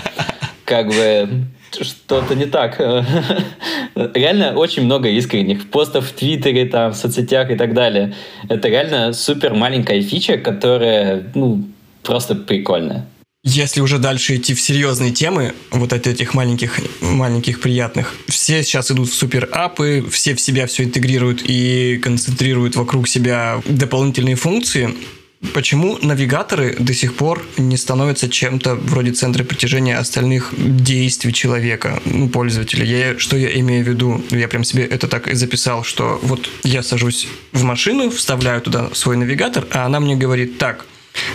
[SPEAKER 2] Как бы что-то не так. Реально очень много искренних постов в Твиттере, там, в соцсетях и так далее. Это реально супер маленькая фича, которая, ну, просто прикольная.
[SPEAKER 1] Если уже дальше идти в серьезные темы, вот от этих маленьких, маленьких приятных, все сейчас идут в супер апы, все в себя все интегрируют и концентрируют вокруг себя дополнительные функции. Почему навигаторы до сих пор не становятся чем-то вроде центра притяжения остальных действий человека, ну, пользователя? Я, что я имею в виду? Я прям себе это так и записал, что вот я сажусь в машину, вставляю туда свой навигатор, а она мне говорит, так,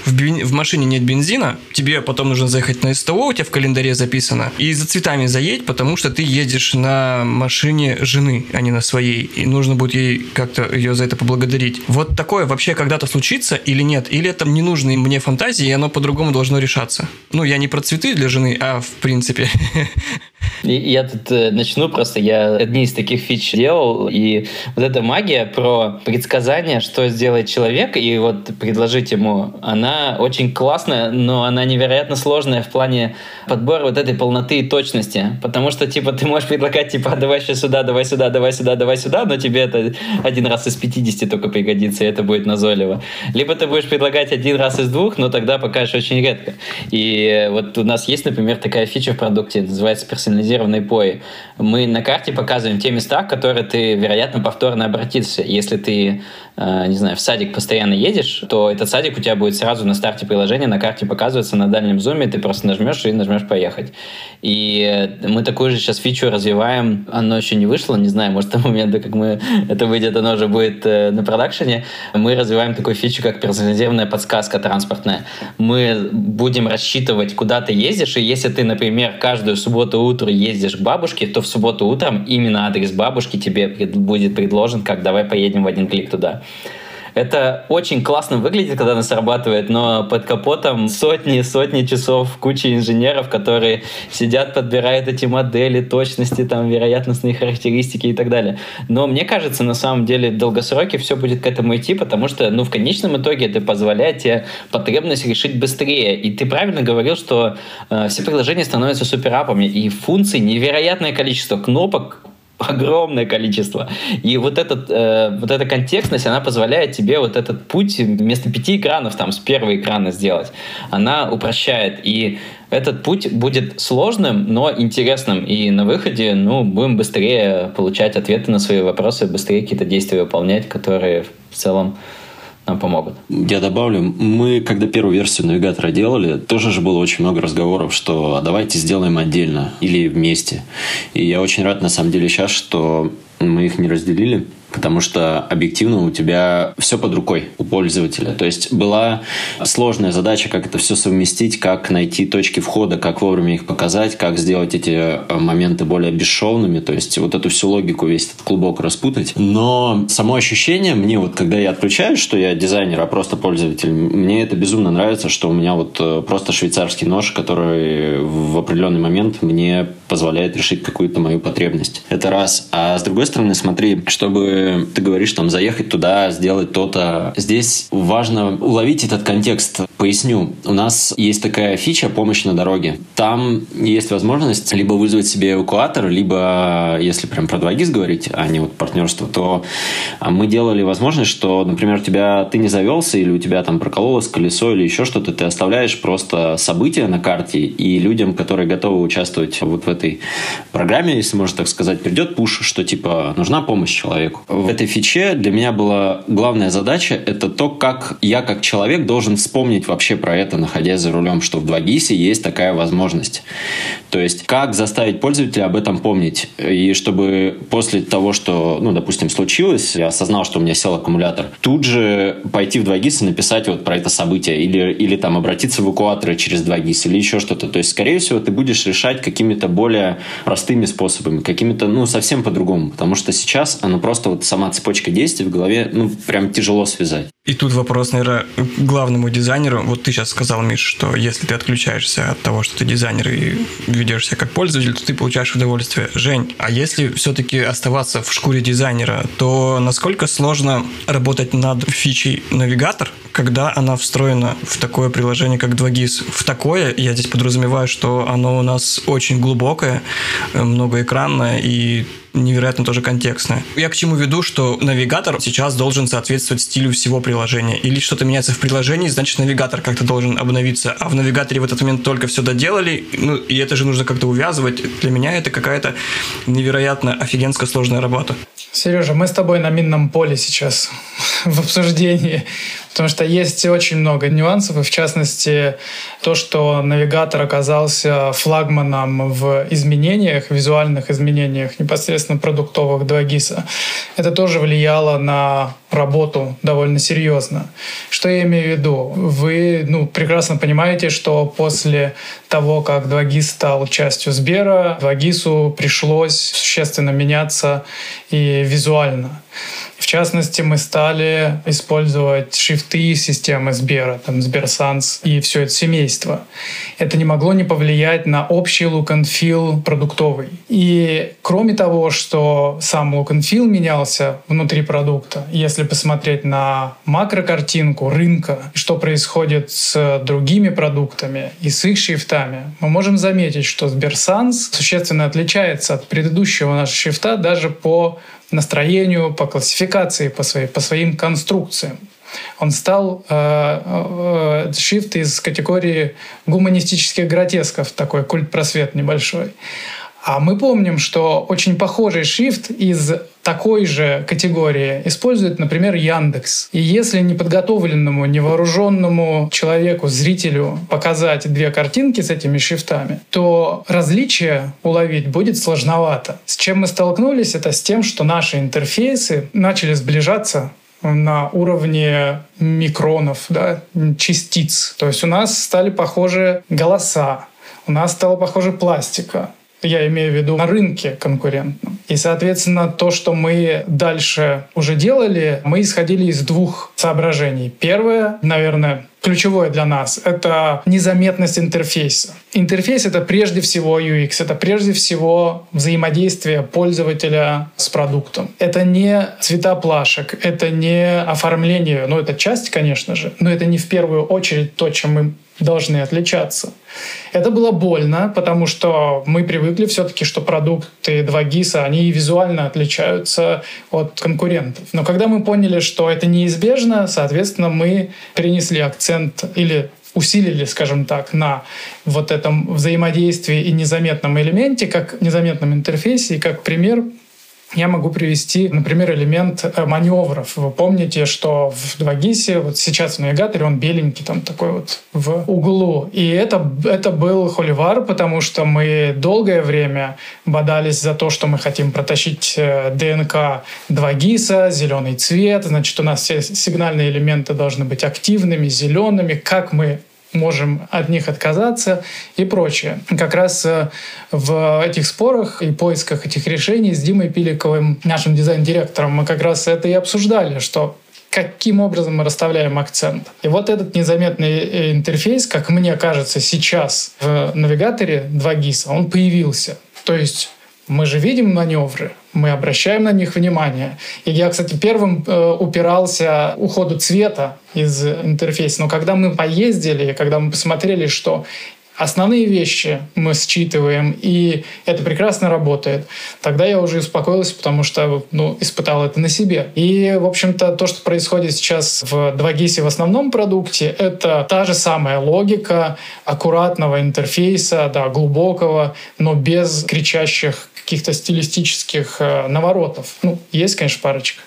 [SPEAKER 1] в, бен... в машине нет бензина, тебе потом нужно заехать на СТО, у тебя в календаре записано, и за цветами заедь, потому что ты едешь на машине жены, а не на своей, и нужно будет ей как-то ее за это поблагодарить. Вот такое вообще когда-то случится или нет? Или это не нужно мне фантазии, и оно по-другому должно решаться? Ну, я не про цветы для жены, а в принципе.
[SPEAKER 2] Я тут э, начну просто, я одни из таких фич делал, и вот эта магия про предсказание, что сделает человек, и вот предложить ему она очень классная, но она невероятно сложная в плане подбора вот этой полноты и точности. Потому что, типа, ты можешь предлагать, типа, «А, давай сейчас сюда, давай сюда, давай сюда, давай сюда, но тебе это один раз из 50 только пригодится, и это будет назойливо. Либо ты будешь предлагать один раз из двух, но тогда покажешь очень редко. И вот у нас есть, например, такая фича в продукте, называется персонализированный пои. Мы на карте показываем те места, которые ты, вероятно, повторно обратишься. Если ты Э, не знаю, в садик постоянно едешь, то этот садик у тебя будет сразу на старте приложения на карте показываться на дальнем зуме, ты просто нажмешь и нажмешь «Поехать». И мы такую же сейчас фичу развиваем, оно еще не вышло, не знаю, может, до момента, как мы это выйдет, оно уже будет э, на продакшене. Мы развиваем такую фичу, как персонализированная подсказка транспортная. Мы будем рассчитывать, куда ты ездишь, и если ты, например, каждую субботу утром ездишь к бабушке, то в субботу утром именно адрес бабушки тебе будет предложен, как «давай поедем в один клик туда». Это очень классно выглядит, когда она срабатывает, но под капотом сотни-сотни часов куча инженеров, которые сидят, подбирают эти модели, точности, там, вероятностные характеристики и так далее. Но мне кажется, на самом деле, в долгосроке все будет к этому идти, потому что, ну, в конечном итоге это позволяет тебе потребность решить быстрее. И ты правильно говорил, что э, все приложения становятся суперапами, и функций невероятное количество кнопок, огромное количество. И вот, этот, э, вот эта контекстность, она позволяет тебе вот этот путь вместо пяти экранов там с первого экрана сделать. Она упрощает. И этот путь будет сложным, но интересным. И на выходе, ну, будем быстрее получать ответы на свои вопросы, быстрее какие-то действия выполнять, которые в целом нам помогут.
[SPEAKER 3] Я добавлю, мы, когда первую версию навигатора делали, тоже же было очень много разговоров, что а давайте сделаем отдельно или вместе. И я очень рад, на самом деле, сейчас, что мы их не разделили, потому что объективно у тебя все под рукой у пользователя. То есть была сложная задача, как это все совместить, как найти точки входа, как вовремя их показать, как сделать эти э, моменты более бесшовными, то есть вот эту всю логику, весь этот клубок распутать. Но само ощущение мне вот, когда я отключаюсь, что я дизайнер, а просто пользователь, мне это безумно нравится, что у меня вот э, просто швейцарский нож, который в определенный момент мне позволяет решить какую-то мою потребность. Это раз. А с другой стороны, смотри, чтобы ты говоришь, там, заехать туда, сделать то-то. Здесь важно уловить этот контекст. Поясню. У нас есть такая фича «Помощь на дороге». Там есть возможность либо вызвать себе эвакуатор, либо, если прям про 2 говорить, а не вот партнерство, то а, мы делали возможность, что, например, у тебя ты не завелся, или у тебя там прокололось колесо, или еще что-то, ты оставляешь просто события на карте, и людям, которые готовы участвовать вот в этой программе, если можно так сказать, придет пуш, что типа нужна помощь человеку в этой фиче для меня была главная задача – это то, как я как человек должен вспомнить вообще про это, находясь за рулем, что в 2GIS есть такая возможность. То есть, как заставить пользователя об этом помнить. И чтобы после того, что, ну, допустим, случилось, я осознал, что у меня сел аккумулятор, тут же пойти в 2GIS и написать вот про это событие. Или, или там обратиться в эвакуаторы через 2GIS или еще что-то. То есть, скорее всего, ты будешь решать какими-то более простыми способами, какими-то, ну, совсем по-другому. Потому что сейчас оно просто вот сама цепочка действий в голове, ну, прям тяжело связать.
[SPEAKER 1] И тут вопрос, наверное, главному дизайнеру. Вот ты сейчас сказал, Миш, что если ты отключаешься от того, что ты дизайнер и ведешь себя как пользователь, то ты получаешь удовольствие. Жень, а если все-таки оставаться в шкуре дизайнера, то насколько сложно работать над фичей навигатор, когда она встроена в такое приложение, как 2GIS? В такое, я здесь подразумеваю, что оно у нас очень глубокое, многоэкранное, и невероятно тоже контекстная. Я к чему веду, что навигатор сейчас должен соответствовать стилю всего приложения. Или что-то меняется в приложении, значит навигатор как-то должен обновиться, а в навигаторе в этот момент только все доделали, ну и это же нужно как-то увязывать. Для меня это какая-то невероятно офигенская сложная работа.
[SPEAKER 4] Сережа, мы с тобой на минном поле сейчас в обсуждении, потому что есть очень много нюансов, и в частности то, что навигатор оказался флагманом в изменениях, визуальных изменениях непосредственно продуктовых 2GIS, это тоже влияло на работу довольно серьезно. Что я имею в виду? Вы ну, прекрасно понимаете, что после того, как 2GIS стал частью Сбера, 2GIS пришлось существенно меняться и визуально. В частности, мы стали использовать шрифты системы Сбера, там Сберсанс и все это семейство. Это не могло не повлиять на общий look and feel продуктовый. И кроме того, что сам look and feel менялся внутри продукта, если посмотреть на макрокартинку рынка, что происходит с другими продуктами и с их шрифтами, мы можем заметить, что Сберсанс существенно отличается от предыдущего нашего шрифта даже по настроению, по классификации, по, своей, по своим конструкциям. Он стал э, э, шрифт из категории гуманистических гротесков, такой культ-просвет небольшой. А мы помним, что очень похожий шрифт из такой же категории использует, например, Яндекс. И если неподготовленному, невооруженному человеку, зрителю показать две картинки с этими шрифтами, то различия уловить будет сложновато. С чем мы столкнулись, это с тем, что наши интерфейсы начали сближаться на уровне микронов, да, частиц. То есть у нас стали похожи голоса, у нас стала похожа пластика, я имею в виду на рынке конкурентном. И, соответственно, то, что мы дальше уже делали, мы исходили из двух соображений. Первое, наверное, ключевое для нас — это незаметность интерфейса. Интерфейс — это прежде всего UX, это прежде всего взаимодействие пользователя с продуктом. Это не цвета плашек, это не оформление, ну, это часть, конечно же, но это не в первую очередь то, чем мы должны отличаться. Это было больно, потому что мы привыкли все-таки, что продукты 2GIS, они визуально отличаются от конкурентов. Но когда мы поняли, что это неизбежно, соответственно, мы перенесли акцент или усилили, скажем так, на вот этом взаимодействии и незаметном элементе, как незаметном интерфейсе. И как пример я могу привести, например, элемент э, маневров. Вы помните, что в 2GIS, вот сейчас в навигаторе он беленький, там такой вот в углу. И это, это был холивар, потому что мы долгое время бодались за то, что мы хотим протащить э, ДНК 2GIS, зеленый цвет, значит, у нас все сигнальные элементы должны быть активными, зелеными. Как мы можем от них отказаться и прочее. Как раз э, в этих спорах и поисках этих решений с Димой Пиликовым, нашим дизайн-директором, мы как раз это и обсуждали, что каким образом мы расставляем акцент. И вот этот незаметный э, интерфейс, как мне кажется, сейчас в навигаторе 2GIS, он появился. То есть мы же видим маневры, мы обращаем на них внимание. И я, кстати, первым э, упирался уходу цвета из интерфейса. Но когда мы поездили, когда мы посмотрели, что основные вещи мы считываем, и это прекрасно работает. Тогда я уже успокоился, потому что ну, испытал это на себе. И, в общем-то, то, что происходит сейчас в 2GIS в основном продукте, это та же самая логика аккуратного интерфейса, да, глубокого, но без кричащих каких-то стилистических э, наворотов. Ну, есть, конечно, парочка,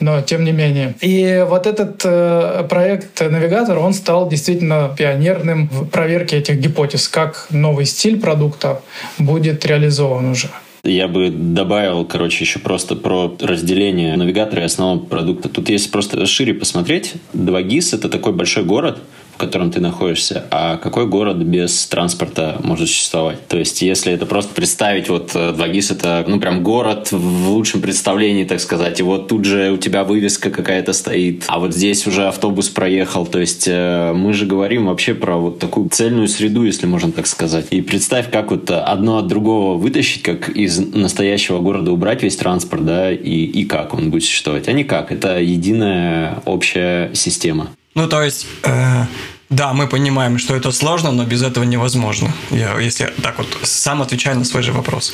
[SPEAKER 4] но тем не менее. И вот этот э, проект «Навигатор», он стал действительно пионерным в проверке этих гипотез, как новый стиль продукта будет реализован уже.
[SPEAKER 3] Я бы добавил, короче, еще просто про разделение навигатора и основного продукта. Тут есть просто шире посмотреть. 2GIS — это такой большой город, в котором ты находишься, а какой город без транспорта может существовать. То есть, если это просто представить, вот 2GIS э, это, ну, прям город в лучшем представлении, так сказать, и вот тут же у тебя вывеска какая-то стоит, а вот здесь уже автобус проехал, то есть э, мы же говорим вообще про вот такую цельную среду, если можно так сказать. И представь, как вот одно от другого вытащить, как из настоящего города убрать весь транспорт, да, и, и как он будет существовать, а не как. Это единая общая система.
[SPEAKER 1] Ну, то есть, э, да, мы понимаем, что это сложно, но без этого невозможно. Я, если так вот сам отвечаю на свой же вопрос,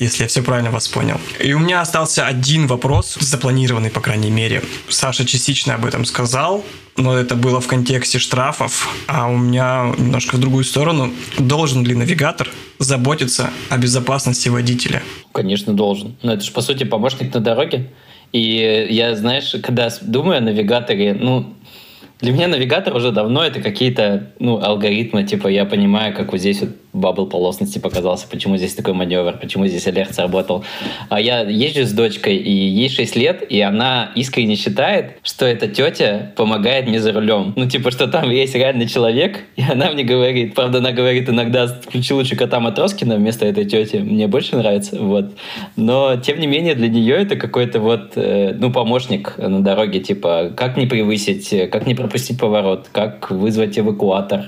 [SPEAKER 1] если я все правильно вас понял. И у меня остался один вопрос, запланированный, по крайней мере. Саша частично об этом сказал, но это было в контексте штрафов, а у меня немножко в другую сторону. Должен ли навигатор заботиться о безопасности водителя?
[SPEAKER 2] Конечно, должен. Но это же, по сути, помощник на дороге. И я, знаешь, когда думаю о навигаторе, ну, для меня навигатор уже давно это какие-то ну, алгоритмы, типа я понимаю, как вот здесь вот бабл полосности показался, почему здесь такой маневр, почему здесь алерт сработал. А я езжу с дочкой, и ей 6 лет, и она искренне считает, что эта тетя помогает мне за рулем. Ну, типа, что там есть реальный человек, и она мне говорит, правда, она говорит иногда, включи лучше кота Матроскина вместо этой тети, мне больше нравится, вот. Но, тем не менее, для нее это какой-то вот, э, ну, помощник на дороге, типа, как не превысить, как не пропустить поворот, как вызвать эвакуатор,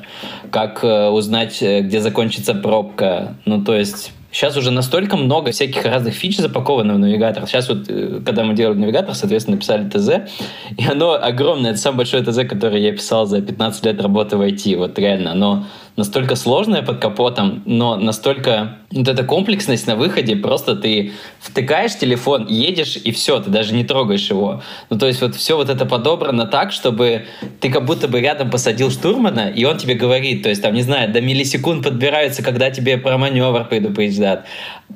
[SPEAKER 2] как э, узнать, э, где закончится пробка. Ну, то есть Сейчас уже настолько много всяких разных фич запаковано в навигатор. Сейчас вот, э, когда мы делали навигатор, соответственно, написали ТЗ, и оно огромное. Это самое большое ТЗ, которое я писал за 15 лет работы в IT. Вот реально, оно настолько сложное под капотом, но настолько вот эта комплексность на выходе, просто ты втыкаешь телефон, едешь и все, ты даже не трогаешь его. Ну, то есть вот все вот это подобрано так, чтобы ты как будто бы рядом посадил штурмана, и он тебе говорит, то есть там, не знаю, до миллисекунд подбираются, когда тебе про маневр предупреждают.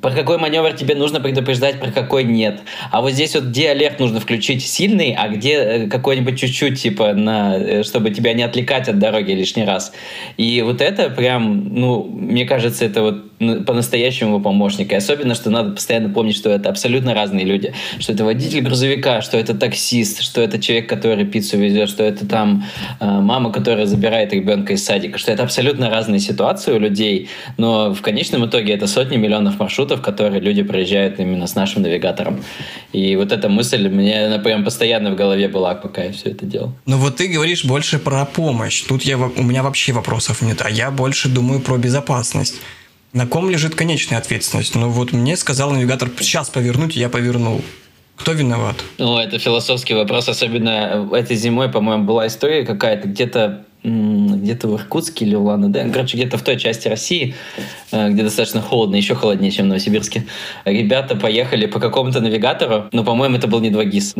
[SPEAKER 2] Про какой маневр тебе нужно предупреждать, про какой нет. А вот здесь вот где алерт нужно включить сильный, а где э, какой-нибудь чуть-чуть, типа, на, э, чтобы тебя не отвлекать от дороги лишний раз. И вот это прям, ну, мне кажется, это вот по-настоящему его помощник. И особенно, что надо постоянно помнить, что это абсолютно разные люди. Что это водитель грузовика, что это таксист, что это человек, который пиццу везет, что это там э, мама, которая забирает ребенка из садика. Что это абсолютно разные ситуации у людей. Но в конечном итоге это сотни миллионов маршрутов, которые люди проезжают именно с нашим навигатором. И вот эта мысль мне она прям постоянно в голове была, пока я все это делал.
[SPEAKER 1] Ну вот ты говоришь больше про помощь. Тут я, у меня вообще вопросов нет, а я больше думаю про безопасность. На ком лежит конечная ответственность? Ну вот мне сказал навигатор, сейчас повернуть, я повернул. Кто виноват?
[SPEAKER 2] Ну, это философский вопрос, особенно этой зимой, по-моему, была история какая-то, где-то где-то в Иркутске или в Улан-Удэ, короче, где-то в той части России, э, где достаточно холодно, еще холоднее, чем в Новосибирске. Ребята поехали по какому-то навигатору, но, по-моему, это был не 2GIS.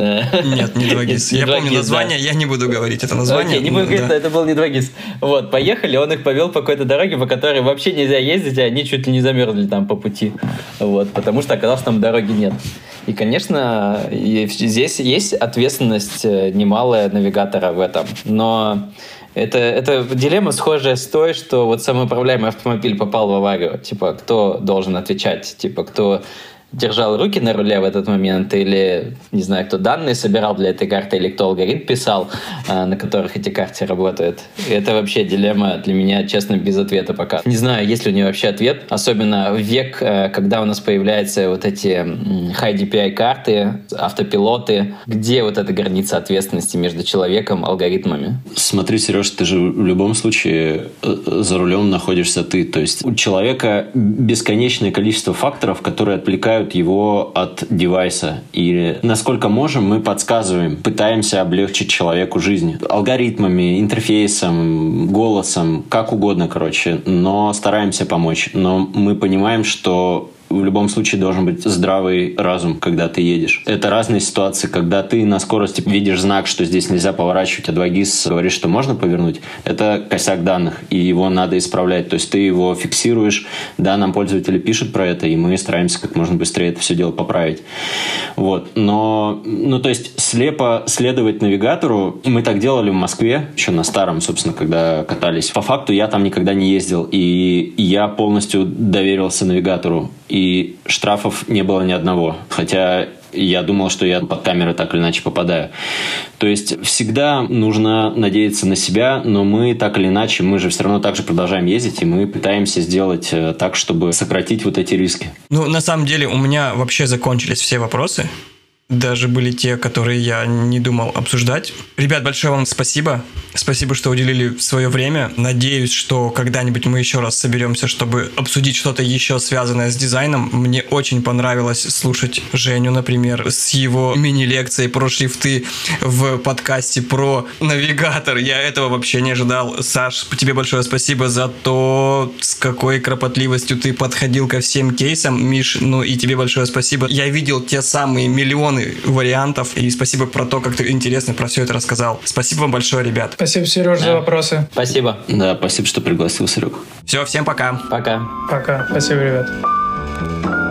[SPEAKER 1] Нет, не 2GIS. Я помню название, я не буду говорить это название.
[SPEAKER 2] Окей, не буду говорить, это был не 2GIS. Вот, поехали, он их повел по какой-то дороге, по которой вообще нельзя ездить, и они чуть ли не замерзли там по пути. Вот, потому что оказалось, там дороги нет. И, конечно, здесь есть ответственность э, немалая навигатора в этом. Но это, это дилемма схожая с той, что вот самоуправляемый автомобиль попал в аварию. Типа, кто должен отвечать? Типа, кто держал руки на руле в этот момент, или, не знаю, кто данные собирал для этой карты, или кто алгоритм писал, а, на которых эти карты работают. Это вообще дилемма для меня, честно, без ответа пока. Не знаю, есть ли у нее вообще ответ, особенно в век, э, когда у нас появляются вот эти high DPI карты, автопилоты, где вот эта граница ответственности между человеком алгоритмами?
[SPEAKER 3] Смотри, Сереж, ты же в любом случае э, за рулем находишься ты. То есть у человека бесконечное количество факторов, которые отвлекают отвлекают его от девайса. И насколько можем, мы подсказываем, пытаемся облегчить человеку жизнь. Алгоритмами, интерфейсом, голосом, как угодно, короче. Но стараемся помочь. Но мы понимаем, что в любом случае должен быть здравый разум, когда ты едешь. Это разные ситуации, когда ты на скорости видишь знак, что здесь нельзя поворачивать, а 2GIS говорит, что можно повернуть. Это косяк данных, и его надо исправлять. То есть ты его фиксируешь, да, нам пользователи пишут про это, и мы стараемся как можно быстрее это все дело поправить. Вот. Но, ну, то есть слепо следовать навигатору, мы так делали в Москве, еще на старом, собственно, когда катались. По факту я там никогда не ездил, и я полностью доверился навигатору. И штрафов не было ни одного. Хотя я думал, что я под камеры так или иначе попадаю. То есть всегда нужно надеяться на себя, но мы так или иначе, мы же все равно также продолжаем ездить, и мы пытаемся сделать э, так, чтобы сократить вот эти риски.
[SPEAKER 1] Ну, на самом деле, у меня вообще закончились все вопросы даже были те, которые я не думал обсуждать. Ребят, большое вам спасибо. Спасибо, что уделили свое время. Надеюсь, что когда-нибудь мы еще раз соберемся, чтобы обсудить что-то еще связанное с дизайном. Мне очень понравилось слушать Женю, например, с его мини-лекцией про шрифты в подкасте про навигатор. Я этого вообще не ожидал. Саш, тебе большое спасибо за то, с какой кропотливостью ты подходил ко всем кейсам. Миш, ну и тебе большое спасибо. Я видел те самые миллионы вариантов. И спасибо про то, как ты интересно про все это рассказал. Спасибо вам большое, ребят.
[SPEAKER 4] Спасибо, Сереж, да. за вопросы.
[SPEAKER 2] Спасибо.
[SPEAKER 3] Да, спасибо, что пригласил, Серег.
[SPEAKER 1] Все, всем пока.
[SPEAKER 2] Пока.
[SPEAKER 4] Пока. Спасибо, ребят.